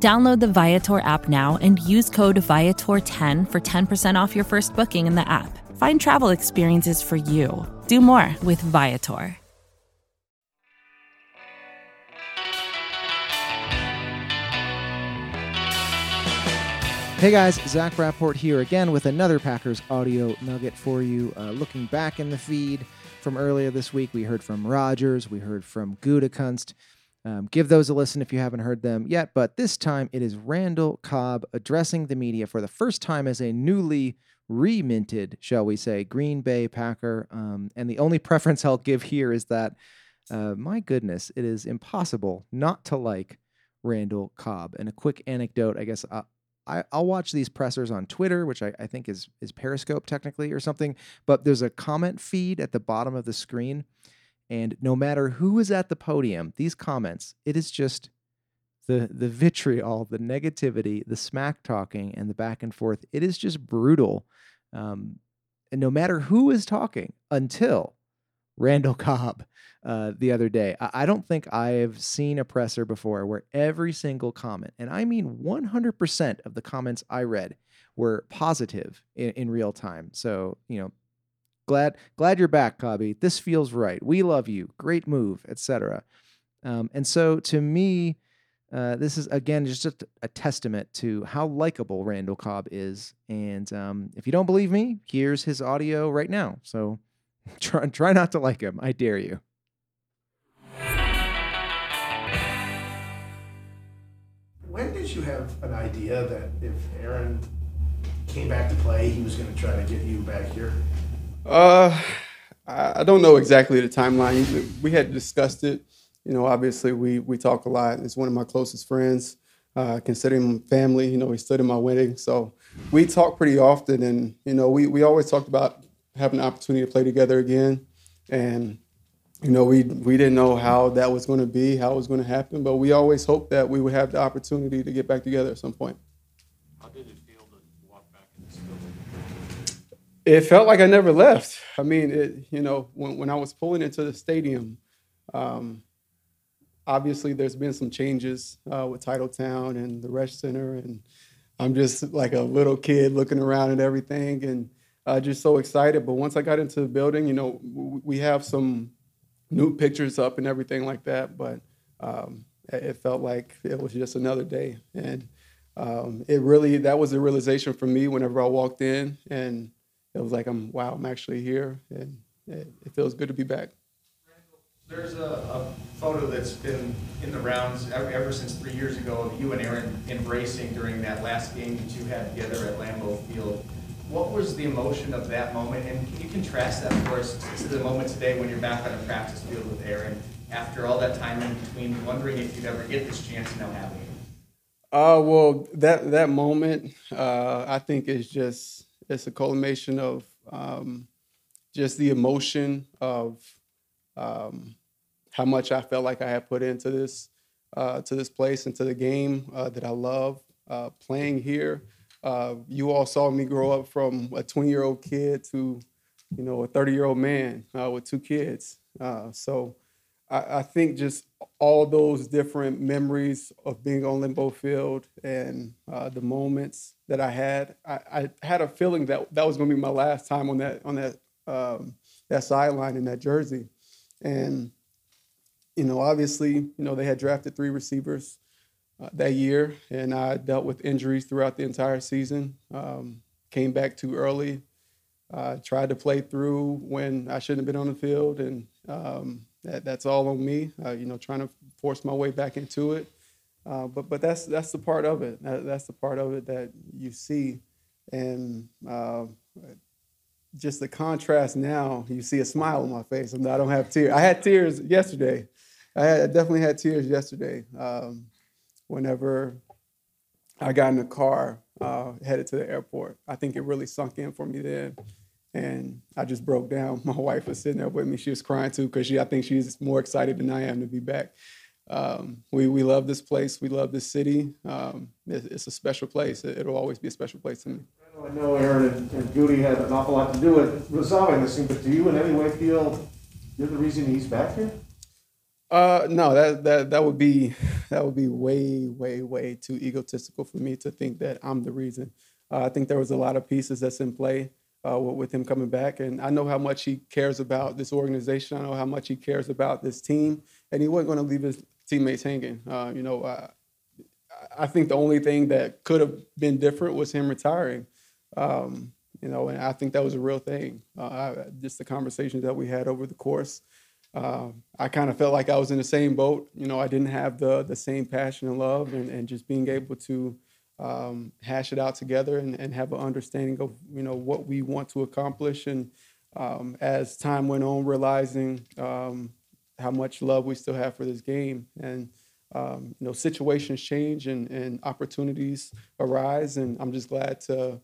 Download the Viator app now and use code Viator10 for 10% off your first booking in the app. Find travel experiences for you. Do more with Viator. Hey guys, Zach Rapport here again with another Packers audio nugget for you. Uh, looking back in the feed from earlier this week, we heard from Rodgers, we heard from Gutekunst. Um, give those a listen if you haven't heard them yet. But this time it is Randall Cobb addressing the media for the first time as a newly reminted, shall we say, Green Bay Packer. Um, and the only preference I'll give here is that, uh, my goodness, it is impossible not to like Randall Cobb. And a quick anecdote, I guess. Uh, I, will watch these pressers on Twitter, which I, I think is is Periscope technically or something. But there's a comment feed at the bottom of the screen, and no matter who is at the podium, these comments, it is just the the vitriol, the negativity, the smack talking, and the back and forth. It is just brutal. Um, and no matter who is talking, until Randall Cobb uh, the other day. I, I don't think I have seen a presser before where every single comment, and I mean 100% of the comments I read, were positive in, in real time. So, you know, glad glad you're back, Cobby. This feels right. We love you. Great move, etc. Um, and so, to me, uh, this is again just a, a, testament to how likable Randall Cobb is. And um, if you don't believe me, here's his audio right now. So try try not to like him. I dare you. when did you have an idea that if Aaron came back to play, he was going to try to get you back here? Uh, I don't know exactly the timeline. We had discussed it. You know, obviously we we talk a lot. It's one of my closest friends. Uh, consider him family. You know, he stood in my wedding, so we talk pretty often. And you know, we we always talked about having the opportunity to play together again. And you know, we we didn't know how that was going to be, how it was going to happen, but we always hoped that we would have the opportunity to get back together at some point. How did it feel to walk back in this building? It felt like I never left. I mean, it, you know, when when I was pulling into the stadium, um, obviously there's been some changes uh, with Titletown and the Resch Center, and I'm just like a little kid looking around at everything and. Uh, just so excited. But once I got into the building, you know, we have some new pictures up and everything like that. But um, it felt like it was just another day, and um, it really that was a realization for me whenever I walked in, and it was like I'm wow, I'm actually here, and it, it feels good to be back. There's a, a, photo that's been in the rounds ever, ever, since three years ago of you and Aaron embracing during that last game that you had together at Lambeau Field. What was the emotion of that moment, and can you contrast that for us to the moment today when you're back on a practice field with Aaron after all that time in between, wondering if you'd ever get this chance and now having it? Uh, well, that that moment, uh, I think is just it's a culmination of um, just the emotion of um, how much I felt like I had put into this uh, to this place and to the game uh, that I love uh, playing here. Uh, you all saw me grow up from a 20 year old kid to, you know, a 30 year old man uh, with two kids. Uh, so I, I, think just all those different memories of being on Lambeau Field and uh, the moments that I had, I, I, had a feeling that that was going to be my last time on that on that um, that sideline in that jersey, and you know, obviously, you know, they had drafted three receivers uh, that year, and I dealt with injuries throughout the entire season. Um, came back too early. Uh, tried to play through when I shouldn't have been on the field, and um, that, that's all on me. Uh, you know, trying to force my way back into it. Uh, but but that's that's the part of it. That, that's the part of it that you see, and uh, just the contrast now. You see a smile on my face. I don't have tears. I had tears yesterday. I, had, I definitely had tears yesterday. Um, whenever I got in the car uh, headed to the airport. I think it really sunk in for me then. And I just broke down. My wife was sitting there with me. She was crying too because she, I think she's more excited than I am to be back. Um, we, we love this place. We love this city. Um, it, it's a special place. It, will always be a special place to me. I know Aaron and, and Goody had an awful lot to do with resolving this thing, but do you in any way feel you're the reason he's back here? Uh, no, that that that would be that would be way way way too egotistical for me to think that I'm the reason. Uh, I think there was a lot of pieces that's in play uh, with, him coming back, and I know how much he cares about this organization. I know how much he cares about this team, and he wasn't going to leave his teammates hanging. Uh, you know, I, I think the only thing that could have been different was him retiring. Um, you know, and I think that was a real thing. Uh, just the conversations that we had over the course uh, I kind of felt like I was in the same boat. You know, I didn't have the the same passion and love, and, and just being able to um, hash it out together and, and have an understanding of you know what we want to accomplish. And um, as time went on, realizing um, how much love we still have for this game, and um, you know, situations change and, and opportunities arise, and I'm just glad to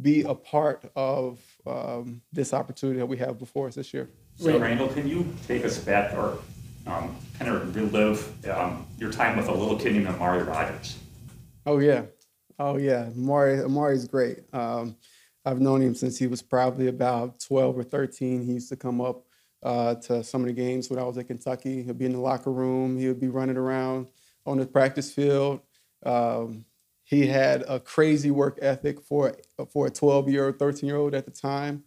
be a part of um, this opportunity that we have before us this year. So Randall, can you take us back or um, kind of relive um, your time with a little kid named Amari Rodgers? Oh yeah, oh yeah, Amari Amari's great. Um, I've known him since he was probably about 12 or 13. He used to come up uh, to some of the games when I was at Kentucky. He'd be in the locker room. He would be running around on the practice field. Um, he had a crazy work ethic for for a 12 year old, 13 year old at the time.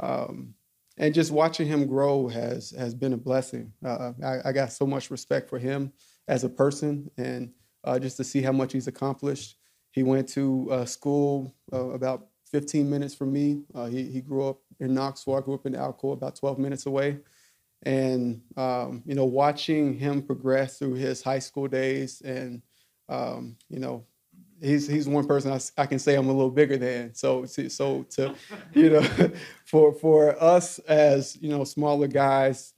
Um, and just watching him grow has has been a blessing. Uh, I, I, got so much respect for him as a person, and uh, just to see how much he's accomplished. He went to uh, school uh, about 15 minutes from me. Uh, he, he grew up in Knoxville. I grew up in Alcoa, about 12 minutes away. And um, you know, watching him progress through his high school days, and um, you know, he's he's one person I, I, can say I'm a little bigger than. So so to you know for for us as you know smaller guys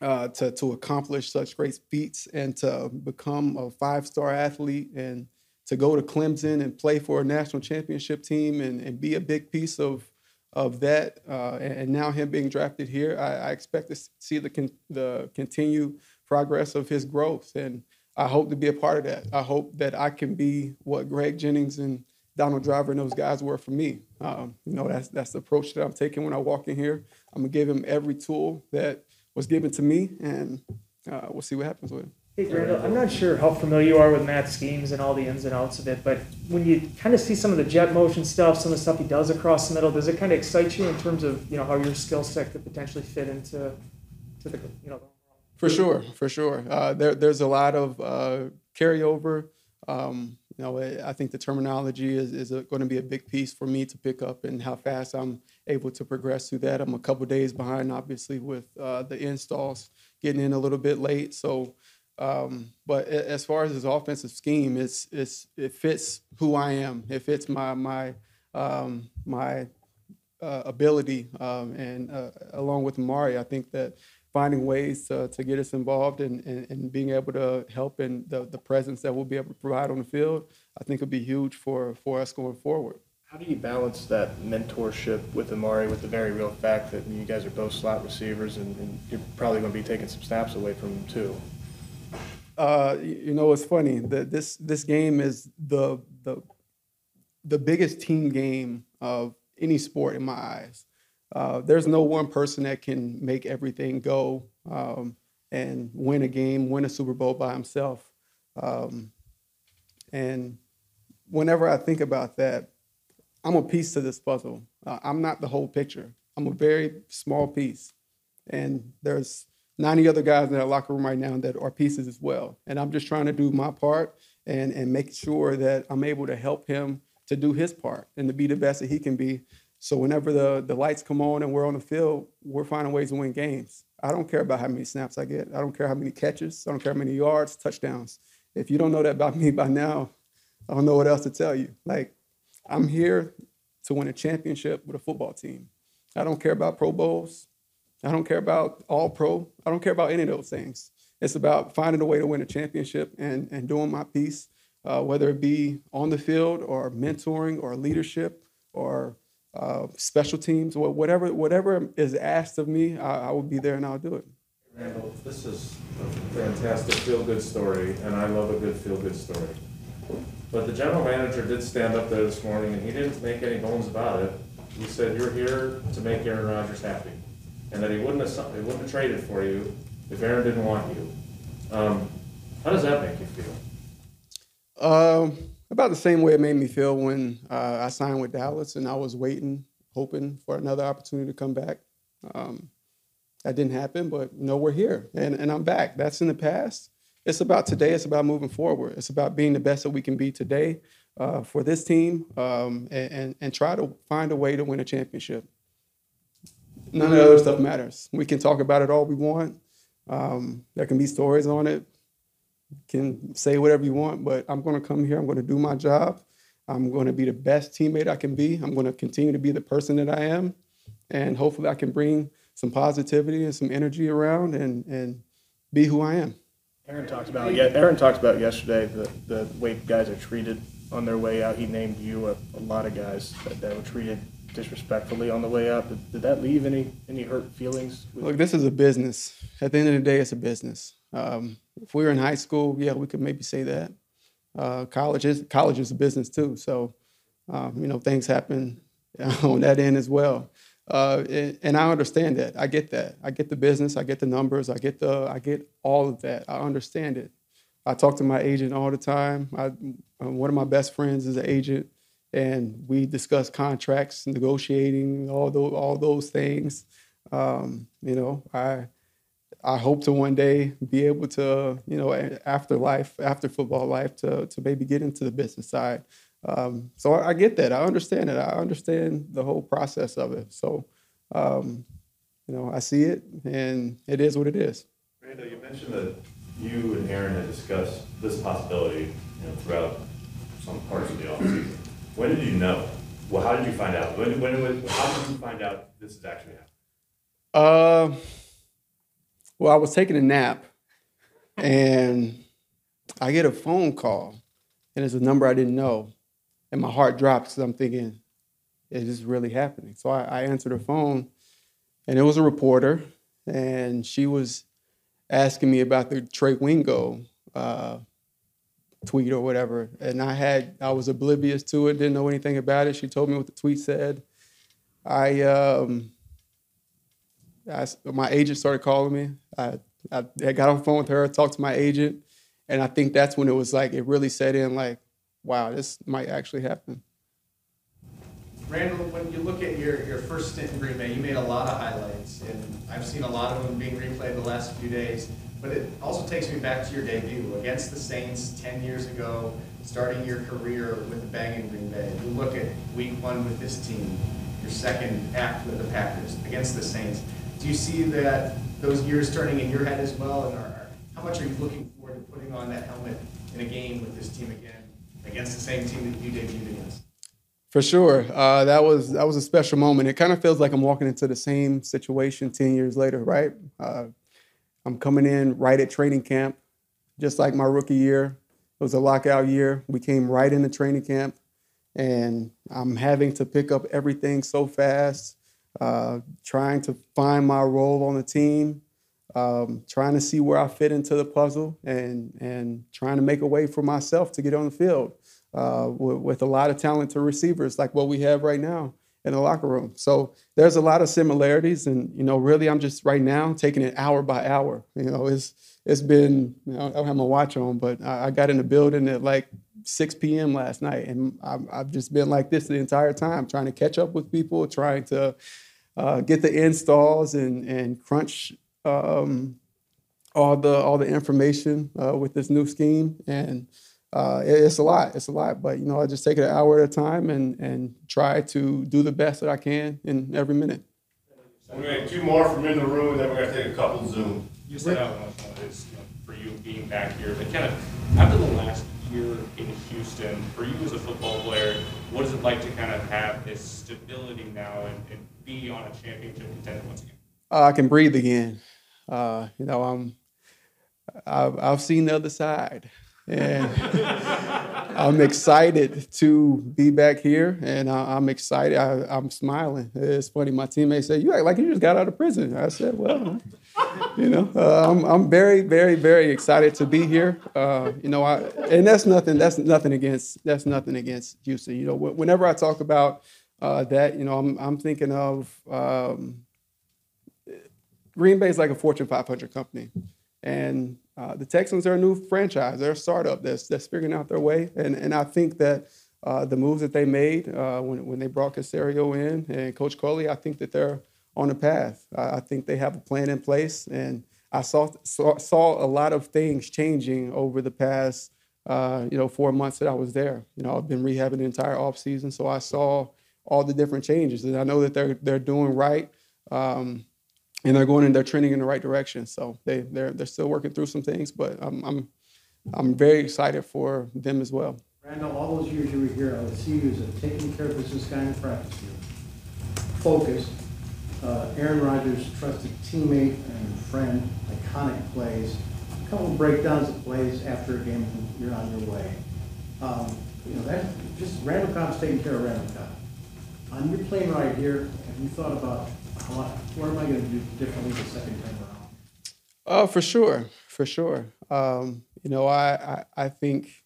uh, to to accomplish such great feats and to become a five star athlete and to go to Clemson and play for a national championship team and, and be a big piece of of that uh, and, now him being drafted here, I, I expect to see the con- the continued progress of his growth and I hope to be a part of that. I hope that I can be what Greg Jennings and Donald Driver and those guys were for me. Um, you know, that's that's the approach that I'm taking when I walk in here. I'm gonna give him every tool that was given to me, and uh, we'll see what happens with him. Hey, Randall, I'm not sure how familiar you are with Matt's schemes and all the ins and outs of it, but when you kind of see some of the jet motion stuff, some of the stuff he does across the middle, does it kind of excite you in terms of you know how your skill set could potentially fit into to the you know for sure, for sure. Uh, there, there's a lot of uh, carryover. Um, you know, I think the terminology is, is going to be a big piece for me to pick up and how fast I'm able to progress through that. I'm a couple days behind, obviously, with uh, the installs getting in a little bit late. So, um, but as far as his offensive scheme, it's, it's it fits who I am. It fits my my um, my uh, ability, um, and uh, along with Amari, I think that finding ways to, to get us involved and, and, and, being able to help in the, the presence that we'll be able to provide on the field, I think will be huge for, for us going forward. How do you balance that mentorship with Amari with the very real fact that you guys are both slot receivers and, and you're probably going to be taking some snaps away from him too? Uh, you know, it's funny that this this game is the the the biggest team game of any sport in my eyes. Uh, there's no one person that can make everything go um, and win a game, win a Super Bowl by himself. Um, and whenever I think about that, I'm a piece to this puzzle. Uh, I'm not the whole picture. I'm a very small piece. And there's 90 other guys in that locker room right now that are pieces as well. And I'm just trying to do my part and, and make sure that I'm able to help him to do his part and to be the best that he can be so whenever the, the lights come on and we're on the field, we're finding ways to win games. I don't care about how many snaps I get. I don't care how many catches. I don't care how many yards, touchdowns. If you don't know that about me by now, I don't know what else to tell you. Like, I'm here to win a championship with a football team. I don't care about Pro Bowls. I don't care about All Pro. I don't care about any of those things. It's about finding a way to win a championship and, and doing my piece uh, whether it be on the field or mentoring or leadership or uh, special teams, whatever whatever is asked of me, I, I will be there and I'll do it. Randall, this is a fantastic feel-good story, and I love a good feel-good story. But the general manager did stand up there this morning, and he didn't make any bones about it. He said, you're here to make Aaron Rodgers happy, and that he wouldn't have, he wouldn't have traded for you if Aaron didn't want you. Um, how does that make you feel? Um, about the same way it made me feel when uh, I signed with Dallas and I was waiting, hoping for another opportunity to come back. Um, that didn't happen, but you know, we're here and, and I'm back. That's in the past. It's about today. It's about moving forward. It's about being the best that we can be today uh, for this team um, and, and, and try to find a way to win a championship. None of the other stuff matters. We can talk about it all we want. Um, there can be stories on it can say whatever you want, but I'm going to come here. I'm going to do my job. I'm going to be the best teammate I can be. I'm going to continue to be the person that I am, and hopefully, I can bring some positivity and some energy around and and be who I am. Aaron talked about yeah. Aaron talked about yesterday the the way guys are treated on their way out. He named you a, a lot of guys that, that were treated disrespectfully on the way out. Did, that leave any any hurt feelings? Look, this is a business. At the end of the day, it's a business. Um, if we were in high school, yeah, we could maybe say that. Uh, college is college is a business too, so um, you know things happen on that end as well. Uh, and, and, I understand that. I get that. I get the business. I get the numbers. I get the. I get all of that. I understand it. I talk to my agent all the time. I, one of my best friends is an agent, and we discuss contracts, negotiating, all those all those things. Um, you know, I I hope to one day be able to, you know, after life, after football life, to to maybe get into the business side. Um, so I, I, get that. I understand it. I understand the whole process of it. So, um, you know, I see it, and it is what it is. Randall, you mentioned that you and Aaron had discussed this possibility, you know, throughout some parts of the offseason. When did you know? Well, how did you find out? When, when, when how did you find out this is actually happening? Uh, well, I was taking a nap and I get a phone call and it's a number I didn't know. And my heart drops because I'm thinking, is this really happening? So I, I answered phone and it was a reporter and she was asking me about the Trey Wingo uh, tweet or whatever. And I had, I was oblivious to it, didn't know anything about it. She told me what the tweet said. I, um, I, my agent started calling me. I, I, I got on the phone with her, talked to my agent, and I think that's when it was like it really set in. Like, wow, this might actually happen. Randall, when you look at your, your first stint in Green Bay, you made a lot of highlights, and I've seen a lot of them being replayed the last few days. But it also takes me back to your debut against the Saints 10 years ago, starting your career with a bang in Green Bay. You look at week one with this team, your second act with the Packers against the Saints do you see that those years turning in your head as well? And are, how much are you looking forward to putting on that helmet in a game with this team again against the same team that you debuted against? For sure, uh, that was that was a special moment. It kind of feels like I'm walking into the same situation ten years later, right? Uh, I'm coming in right at training camp, just like my rookie year. It was a lockout year. We came right into training camp, and I'm having to pick up everything so fast uh, trying to find my role on the team, um, trying to see where I fit into the puzzle, and and trying to make a way for myself to get on the field uh, with, with, a lot of talented receivers like what we have right now in the locker room. So there's a lot of similarities, and you know, really, I'm just right now taking it hour by hour. You know, it's it's been you know, I don't have my watch on, but I, I got in the building at like 6 p.m. last night, and I've, I've, just been like this the entire time, trying to catch up with people, trying to uh, get the installs and and crunch um, all the all the information uh, with this new scheme and. Uh, it, it's a lot. It's a lot, but you know, I just take it an hour at a time and and try to do the best that I can in every minute. We're gonna get two more from in the room, and then we're gonna take a couple Zoom. You said how emotional it is for you being back here, but kind of after the last year in Houston, for you as a football player, what is it like to kind of have this stability now and, and be on a championship contender once again? Uh, I can breathe again. Uh, you know, I'm. I've, I've seen the other side, and I'm excited to be back here, and I, I'm excited. I, I'm smiling. It's funny. My teammates say, "You act like you just got out of prison." I said, "Well, you know, uh, I'm, I'm very, very, very excited to be here. Uh, you know, I, and that's nothing. That's nothing against. That's nothing against Houston. You know, wh- whenever I talk about uh, that, you know, I'm, I'm thinking of um, Green Bay is like a Fortune 500 company, and uh, the Texans are a new franchise. They're a startup that's that's figuring out their way, and and I think that. Uh, the moves that they made uh, when, when they brought Caserio in and Coach Culley, I think that they're on the path. I, I think they have a plan in place, and I saw, saw saw a lot of things changing over the past uh, you know four months that I was there. You know, I've been rehabbing the entire off season, so I saw all the different changes, and I know that they're they're doing right. Um, and they're going and they're trending in the right direction. So they they're they're still working through some things, but I'm I'm I'm very excited for them as well. Randall, all those years you were here, I would see you as a taking care of business guy in practice. Focused. Uh, Aaron Rodgers, trusted teammate and friend, iconic plays. A couple of breakdowns of plays after a game when you're on your way. Um, you know, that, just Randall Cobb's taking care of Randall Cobb. On your plane ride here, have you thought about what am I gonna do differently the second time around? Oh, for sure, for sure. Um, you know, I I, I think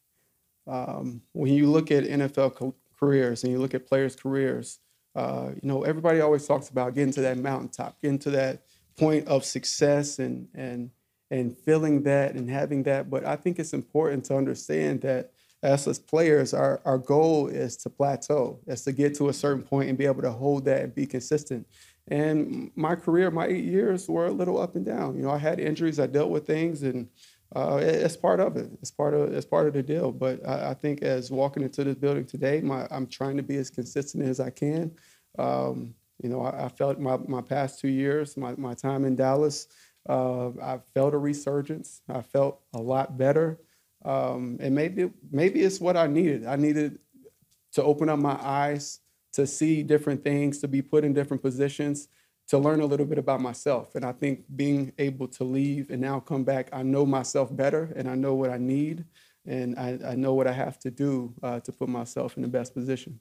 um, when you look at NFL co- careers and you look at players' careers, uh, you know, everybody always talks about getting to that mountaintop, getting to that point of success and and and feeling that and having that. But I think it's important to understand that as us players, our, our goal is to plateau, is to get to a certain point and be able to hold that and be consistent. And my career, my eight years were a little up and down. You know, I had injuries, I dealt with things, and uh, it's part of it. It's part of it's part of the deal. But I, I think as walking into this building today, my, I'm trying to be as consistent as I can. Um, you know, I, I felt my, my past two years, my, my time in Dallas, uh, I felt a resurgence. I felt a lot better. Um, and maybe maybe it's what I needed. I needed to open up my eyes to see different things, to be put in different positions, to learn a little bit about myself. And I think being able to leave and now come back, I know myself better and I know what I need and I, I know what I have to do uh, to put myself in the best position.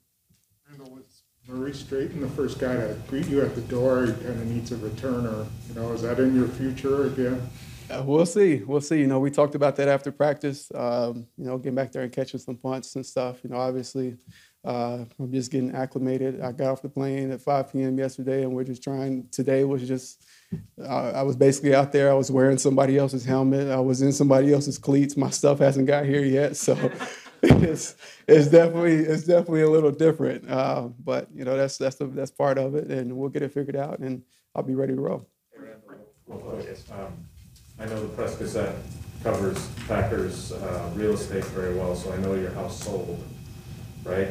Randall, was Maurice Drayton the first guy to greet you at the door? He kind of needs a returner. You know, is that in your future again? Uh, we'll see. We'll see. You know, we talked about that after practice. Um, you know, getting back there and catching some punts and stuff. You know, obviously, uh, I'm just getting acclimated. I got off the plane at 5 p.m. yesterday, and we're just trying. Today was just. Uh, I was basically out there. I was wearing somebody else's helmet. I was in somebody else's cleats. My stuff hasn't got here yet, so it's it's definitely it's definitely a little different. Uh, but you know, that's that's the, that's part of it, and we'll get it figured out, and I'll be ready to roll. Um, I know the Press Gazette covers Packers uh, real estate very well, so I know your house sold, right?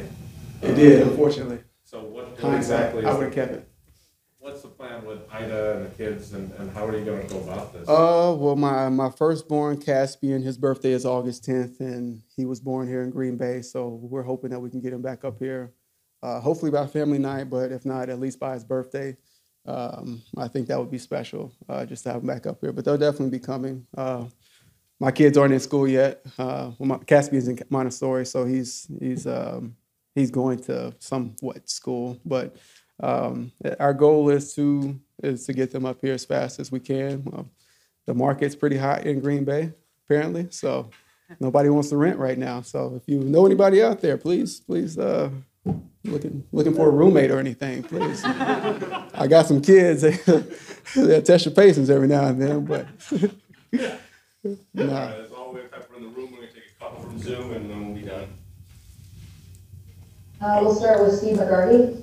It did, unfortunately. So what what Hindsight, exactly? I would've kept it. What's the plan with Aiyda and the kids, and, and how are you gonna go about this? Uh, well, my my firstborn Caspian, his birthday is August 10th, and he was born here in Green Bay. So we're hoping that we can get him back up here, uh, hopefully by family night, but if not, at least by his birthday. Um, I think that would be special, uh, just to have him back up here. But they'll definitely be coming. Uh, my kids aren't in school yet. Uh, well, my Caspian's in Montessori, so he's he's um, he's going to somewhat school, but. Um, our goal is to is to get them up here as fast as we can. Um, the market's pretty hot in Green Bay, apparently, so nobody wants to rent right now. So if you know anybody out there, please, please, uh, looking looking for a roommate or anything, please. I got some kids. They test your patience every now and then, but nah. time for in the room. We're gonna take a couple from Zoom and done. Uh, we'll start with Steve McCarty.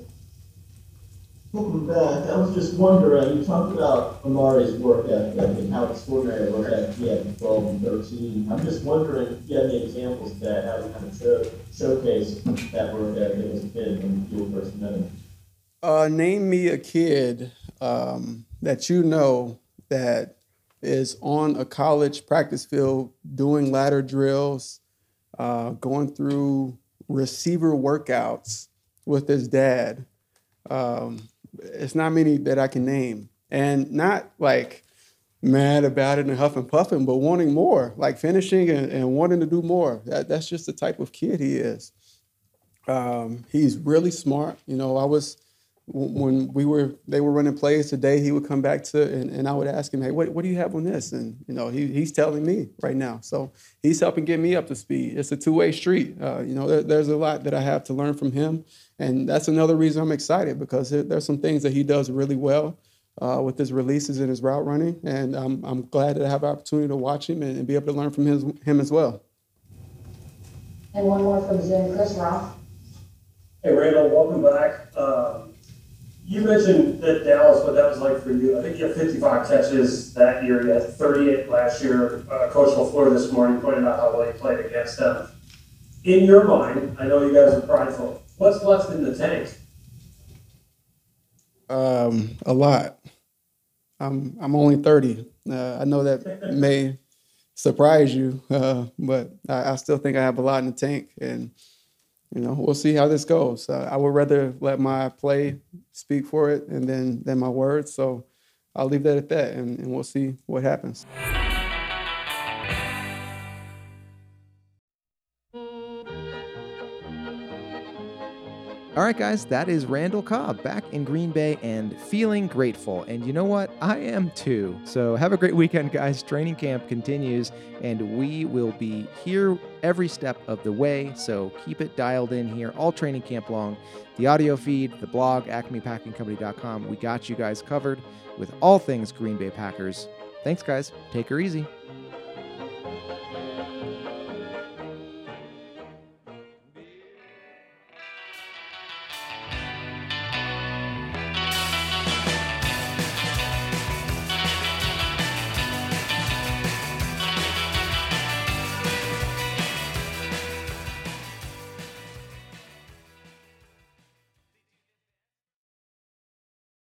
Welcome back. I was just wondering, you talked about Amari's work ethic and how extraordinary a work ethic he had in 12 and 13. I'm just wondering if you have any examples of that, how you kind of show, showcase that work ethic as a kid when you were first met him. Uh, name me a kid um, that you know that is on a college practice field doing ladder drills, uh, going through receiver workouts with his dad. Um, it's not many that I can name, and not like mad about it and huffing puffing, but wanting more, like finishing and, and wanting to do more. That, that's just the type of kid he is. Um, he's really smart. You know, I was when we were they were running plays today. He would come back to and, and I would ask him, "Hey, what, what do you have on this?" And you know, he, he's telling me right now. So he's helping get me up to speed. It's a two way street. Uh, you know, there, there's a lot that I have to learn from him, and that's another reason I'm excited because there's some things that he does really well. Uh, with his releases and his route running, and I'm, I'm glad that I have the opportunity to watch him and, and be able to learn from his, him as well. And one more from Zoom, Chris Roth. Hey, Randall, welcome back. Um, you mentioned that Dallas, what that was like for you. I think you had 55 catches that year. You had 38 last year. Uh, Coach LaFleur this morning pointed out how well you played against them. In your mind, I know you guys are prideful. What's left in the tank? Um, a lot. I'm I'm only 30. Uh, I know that may surprise you, uh, but I, I, still think I have a lot in the tank, and you know we'll see how this goes. Uh, I would rather let my play speak for it, and then than my words. So I'll leave that at that, and, and we'll see what happens. All right, guys, that is Randall Cobb back in Green Bay and feeling grateful. And you know what? I am too. So have a great weekend, guys. Training camp continues, and we will be here every step of the way. So keep it dialed in here all training camp long. The audio feed, the blog, acmepackingcompany.com. We got you guys covered with all things Green Bay Packers. Thanks, guys. Take her easy.